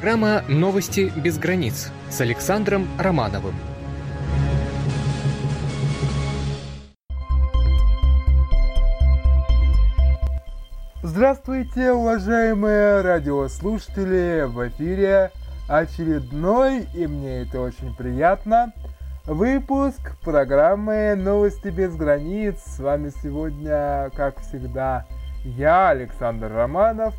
Программа «Новости без границ» с Александром Романовым. Здравствуйте, уважаемые радиослушатели! В эфире очередной, и мне это очень приятно, выпуск программы «Новости без границ». С вами сегодня, как всегда, я, Александр Романов.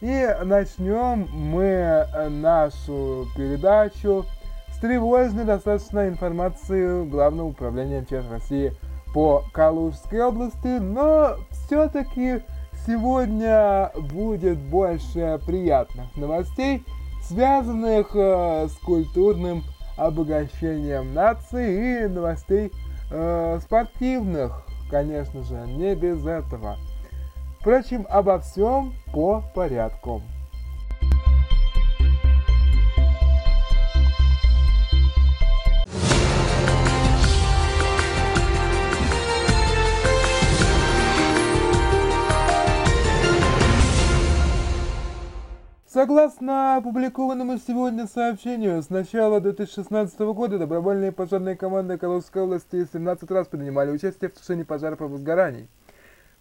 И начнем мы нашу передачу с тревожной достаточно информации Главного управления МЧС России по Калужской области, но все-таки сегодня будет больше приятных новостей, связанных э, с культурным обогащением нации и новостей э, спортивных, конечно же, не без этого. Впрочем, обо всем по порядку. Согласно опубликованному сегодня сообщению, с начала 2016 года добровольные пожарные команды Калужской области 17 раз принимали участие в тушении пожаров и возгораний.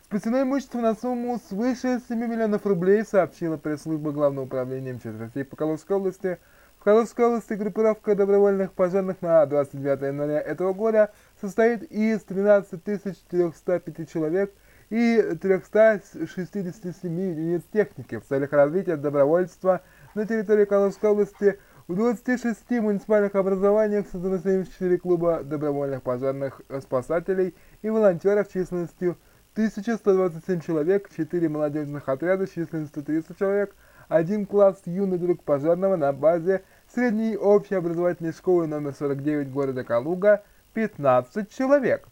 Спасено имущество на сумму свыше 7 миллионов рублей, сообщила пресс-служба Главного управления МЧС России по Калужской области. В Калужской области группировка добровольных пожарных на 29 января этого года состоит из 13 405 человек – и 367 единиц техники в целях развития добровольства на территории Калужской области в 26 муниципальных образованиях создано 74 клуба добровольных пожарных спасателей и волонтеров численностью 1127 человек, 4 молодежных отряда численностью 30 человек, один класс юный друг пожарного на базе средней общеобразовательной школы номер 49 города Калуга 15 человек.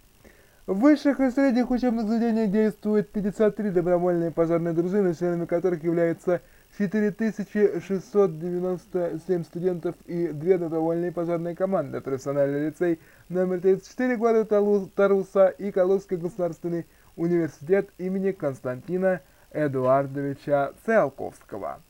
В высших и средних учебных заведениях действует 53 добровольные пожарные дружины, членами которых являются 4697 студентов и две добровольные пожарные команды. Профессиональный лицей номер 34 города Таруса и Калужский государственный университет имени Константина Эдуардовича Целковского.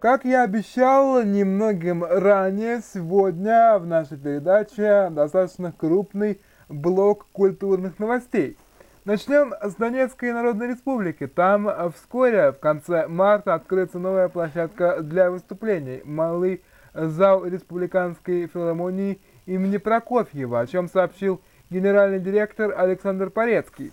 Как я обещал немногим ранее, сегодня в нашей передаче достаточно крупный блок культурных новостей. Начнем с Донецкой Народной Республики. Там вскоре, в конце марта, откроется новая площадка для выступлений. Малый зал Республиканской филармонии имени Прокофьева, о чем сообщил генеральный директор Александр Порецкий.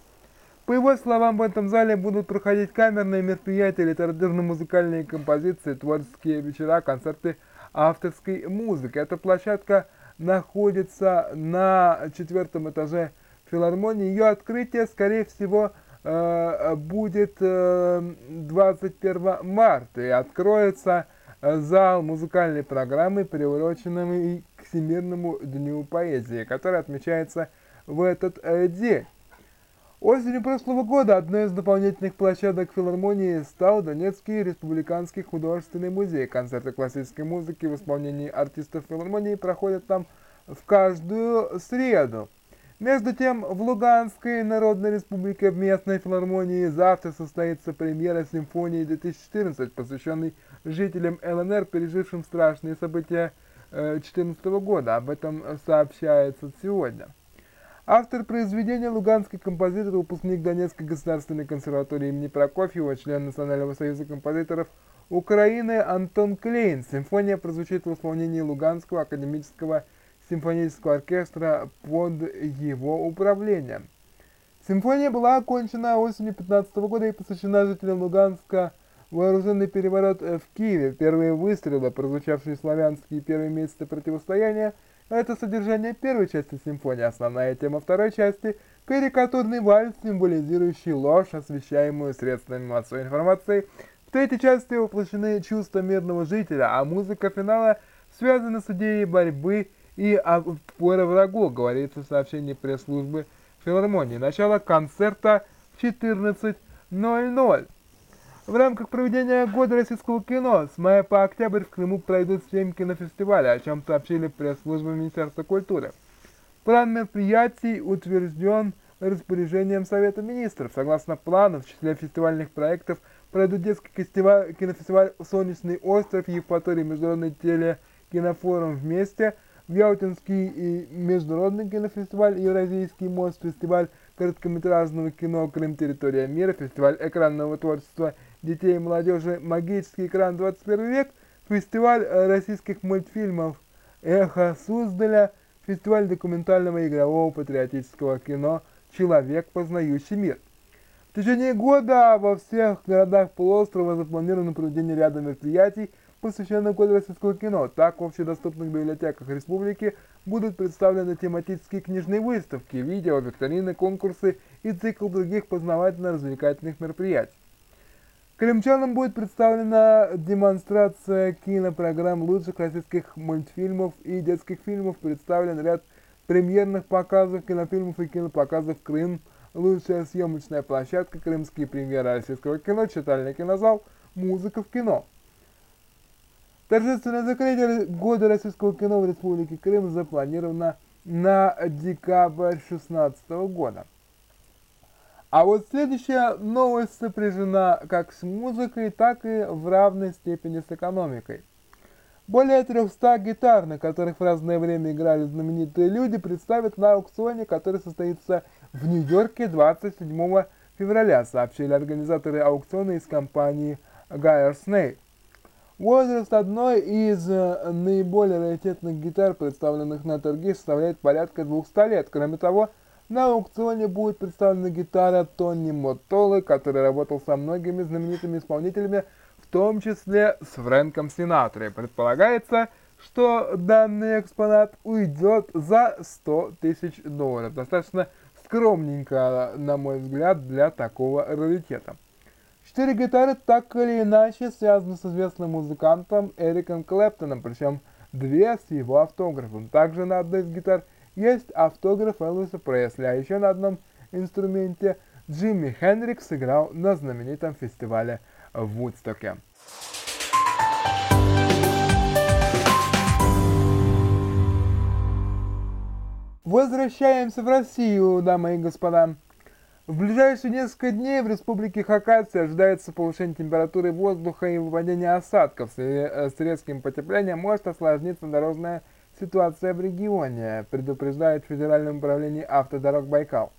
По его словам, в этом зале будут проходить камерные мероприятия, литературно-музыкальные композиции, творческие вечера, концерты авторской музыки. Эта площадка находится на четвертом этаже филармонии. Ее открытие, скорее всего, э, будет 21 э, марта и откроется зал музыкальной программы, приуроченный к Всемирному дню поэзии, который отмечается в этот э, день. Осенью прошлого года одной из дополнительных площадок филармонии стал Донецкий республиканский художественный музей. Концерты классической музыки в исполнении артистов филармонии проходят там в каждую среду. Между тем, в Луганской Народной Республике в местной филармонии завтра состоится премьера симфонии 2014, посвященной жителям ЛНР, пережившим страшные события 2014 э, года. Об этом сообщается сегодня. Автор произведения луганский композитор, выпускник Донецкой государственной консерватории имени Прокофьева, член Национального союза композиторов Украины Антон Клейн. Симфония прозвучит в исполнении Луганского академического симфонического оркестра под его управлением. Симфония была окончена осенью 15 года и посвящена жителям Луганска вооруженный переворот в Киеве. Первые выстрелы, прозвучавшие славянские первые месяцы противостояния, это содержание первой части симфонии, основная тема второй части – карикатурный вальс, символизирующий ложь, освещаемую средствами массовой информации. В третьей части воплощены чувства мирного жителя, а музыка финала связана с идеей борьбы и отпора врагу, говорится в сообщении пресс-службы филармонии. Начало концерта в 14.00. В рамках проведения Года российского кино с мая по октябрь в Крыму пройдут 7 кинофестивалей, о чем сообщили пресс-служба Министерства культуры. План мероприятий утвержден распоряжением Совета Министров. Согласно плану, в числе фестивальных проектов пройдут детский фестиваль, кинофестиваль «Солнечный остров» Евпатории, международный телекинофорум «Вместе», в Ялтинский и международный кинофестиваль «Евразийский мост», фестиваль короткометражного кино «Крым. Территория мира», фестиваль экранного творчества детей и молодежи «Магический экран 21 век», фестиваль российских мультфильмов «Эхо Суздаля», фестиваль документального игрового патриотического кино «Человек, познающий мир». В течение года во всех городах полуострова запланировано проведение ряда мероприятий, посвященных году российского кино. Так, в общедоступных библиотеках республики будут представлены тематические книжные выставки, видео, викторины, конкурсы и цикл других познавательно-развлекательных мероприятий. Крымчанам будет представлена демонстрация кинопрограмм лучших российских мультфильмов и детских фильмов, представлен ряд премьерных показов кинофильмов и кинопоказов «Крым», лучшая съемочная площадка, крымские премьеры российского кино, читальный кинозал, музыка в кино. Торжественное закрытие года российского кино в Республике Крым запланировано на декабрь 2016 года. А вот следующая новость сопряжена как с музыкой, так и в равной степени с экономикой. Более 300 гитар, на которых в разное время играли знаменитые люди, представят на аукционе, который состоится в Нью-Йорке 27 февраля, сообщили организаторы аукциона из компании Geyer Snake. Возраст одной из э, наиболее раритетных гитар, представленных на торге, составляет порядка 200 лет. Кроме того, на аукционе будет представлена гитара Тони Мотолы, который работал со многими знаменитыми исполнителями, в том числе с Фрэнком Синатрой. Предполагается, что данный экспонат уйдет за 100 тысяч долларов. Достаточно скромненько, на мой взгляд, для такого раритета. Четыре гитары так или иначе связаны с известным музыкантом Эриком Клэптоном, причем две с его автографом. Также на одной из гитар есть автограф Элвиса Пресли, а еще на одном инструменте Джимми Хендрикс сыграл на знаменитом фестивале в Вудстоке. Возвращаемся в Россию, дамы и господа. В ближайшие несколько дней в республике Хакасия ожидается повышение температуры воздуха и выпадение осадков. Э, с резким потеплением может осложниться дорожная ситуация в регионе, предупреждает Федеральное управление автодорог Байкал.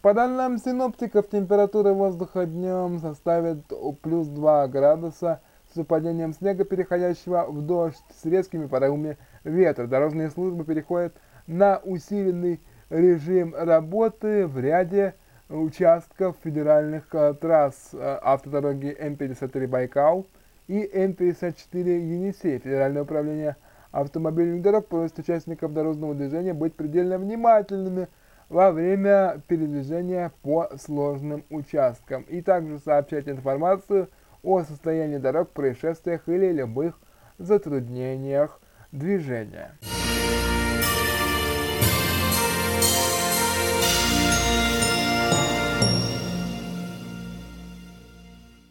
По данным синоптиков, температура воздуха днем составит плюс 2 градуса с выпадением снега, переходящего в дождь с резкими порывами ветра. Дорожные службы переходят на усиленный режим работы в ряде участков федеральных э, трасс э, автодороги М-53 Байкал и М-54 Енисей. Федеральное управление автомобильных дорог просит участников дорожного движения быть предельно внимательными во время передвижения по сложным участкам и также сообщать информацию о состоянии дорог, происшествиях или любых затруднениях движения.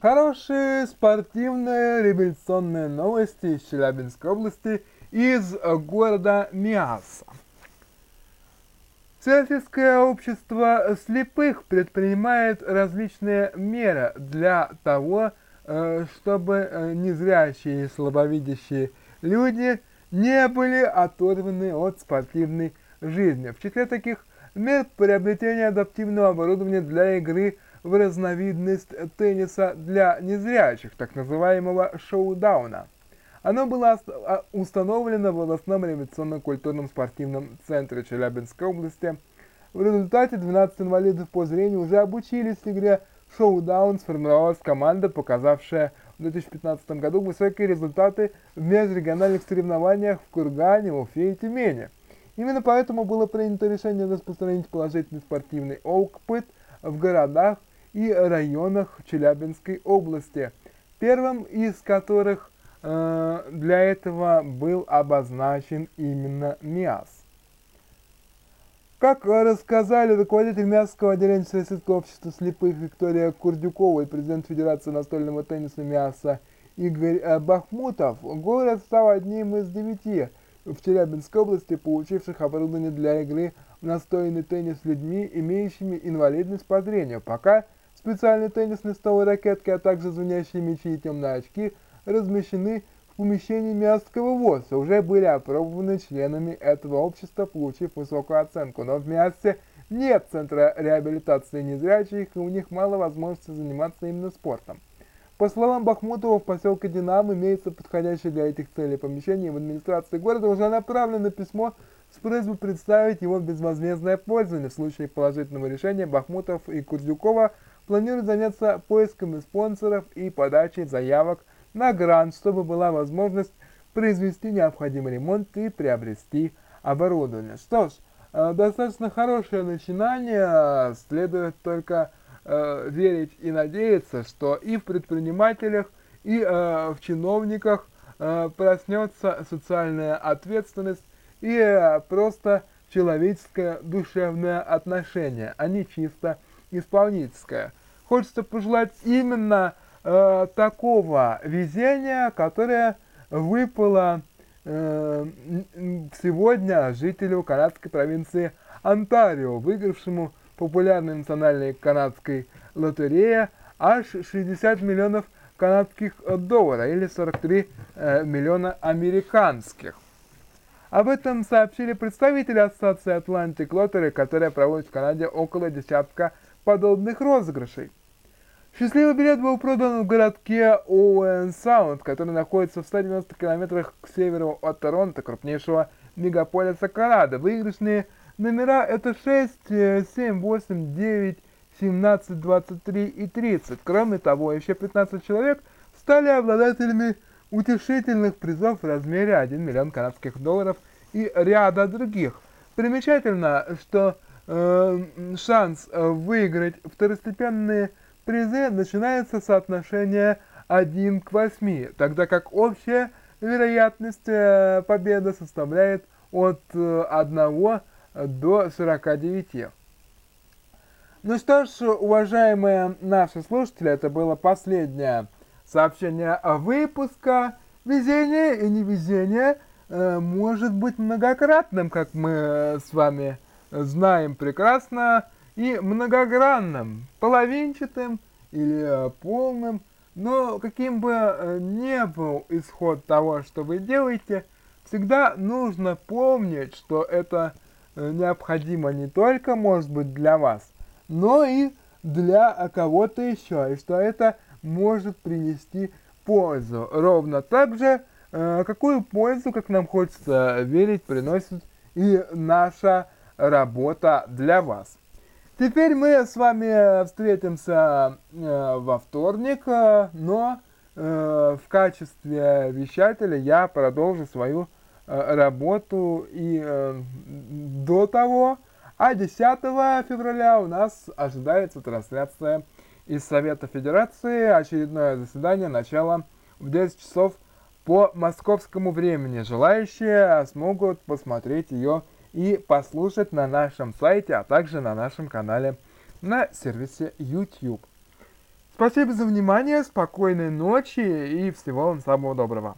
Хорошие спортивные революционные новости из Челябинской области, из города Миаса. Всероссийское общество слепых предпринимает различные меры для того, э, чтобы э, незрячие и слабовидящие люди не были оторваны от спортивной жизни. В числе таких мер приобретение адаптивного оборудования для игры – в разновидность тенниса для незрячих, так называемого шоу-дауна. Оно было а, установлено в областном революционно-культурном спортивном центре Челябинской области. В результате 12 инвалидов по зрению уже обучились игре шоу-даун, сформировалась команда, показавшая в 2015 году высокие результаты в межрегиональных соревнованиях в Кургане, Уфе и Тюмени. Именно поэтому было принято решение распространить положительный спортивный опыт в городах, и районах Челябинской области, первым из которых э, для этого был обозначен именно МИАС. Как рассказали руководитель Миасского отделения Всероссийского общества слепых Виктория Курдюкова и президент Федерации настольного тенниса МИАСа Игорь э, Бахмутов, город стал одним из девяти в Челябинской области, получивших оборудование для игры в настольный теннис людьми, имеющими инвалидность по зрению. Пока специальные теннисные столы ракетки, а также звонящие мячи и темные очки размещены в помещении Мясского ВОЗа, уже были опробованы членами этого общества, получив высокую оценку. Но в Мясце нет центра реабилитации незрячих, и у них мало возможности заниматься именно спортом. По словам Бахмутова, в поселке Динам имеется подходящее для этих целей помещение. В администрации города уже направлено письмо с просьбой представить его в безвозмездное пользование. В случае положительного решения Бахмутов и Курдюкова планируют заняться поисками спонсоров и подачей заявок на грант, чтобы была возможность произвести необходимый ремонт и приобрести оборудование. Что ж, э, достаточно хорошее начинание, следует только э, верить и надеяться, что и в предпринимателях, и э, в чиновниках проснется социальная ответственность и просто человеческое душевное отношение, а не чисто исполнительское. Хочется пожелать именно э, такого везения, которое выпало э, сегодня жителю канадской провинции Онтарио, выигравшему популярной национальной канадской лотерее аж 60 миллионов канадских долларов или 43 э, миллиона американских. Об этом сообщили представители Ассоциации Atlantic Lottery, которая проводит в Канаде около десятка подобных розыгрышей. Счастливый билет был продан в городке Оуэн Саунд, который находится в 190 километрах к северу от Торонто, крупнейшего мегаполиса Канады. Выигрышные Номера это 6, 7, 8, 9, 17, 23 и 30. Кроме того, еще 15 человек стали обладателями утешительных призов в размере 1 миллион канадских долларов и ряда других. Примечательно, что э, шанс выиграть второстепенные призы начинается с соотношения 1 к 8, тогда как общая вероятность э, победы составляет от э, 1 до 49. Ну что ж, уважаемые наши слушатели, это было последнее сообщение выпуска. Везение и невезение э, может быть многократным, как мы с вами знаем прекрасно, и многогранным, половинчатым или э, полным. Но каким бы э, ни был исход того, что вы делаете, всегда нужно помнить, что это Э, необходимо не только, может быть, для вас, но и для кого-то еще, и что это может принести пользу. Ровно так же, какую пользу, как нам хочется верить, приносит и наша работа для вас. Теперь мы с вами встретимся э, во вторник, но в качестве вещателя я продолжу свою Э, работу и э, до того. А 10 февраля у нас ожидается трансляция из Совета Федерации. Очередное заседание, начало в 10 часов по московскому времени. Желающие смогут посмотреть ее и послушать на нашем сайте, а также на нашем канале на сервисе YouTube. Спасибо за внимание, спокойной ночи и всего вам самого доброго.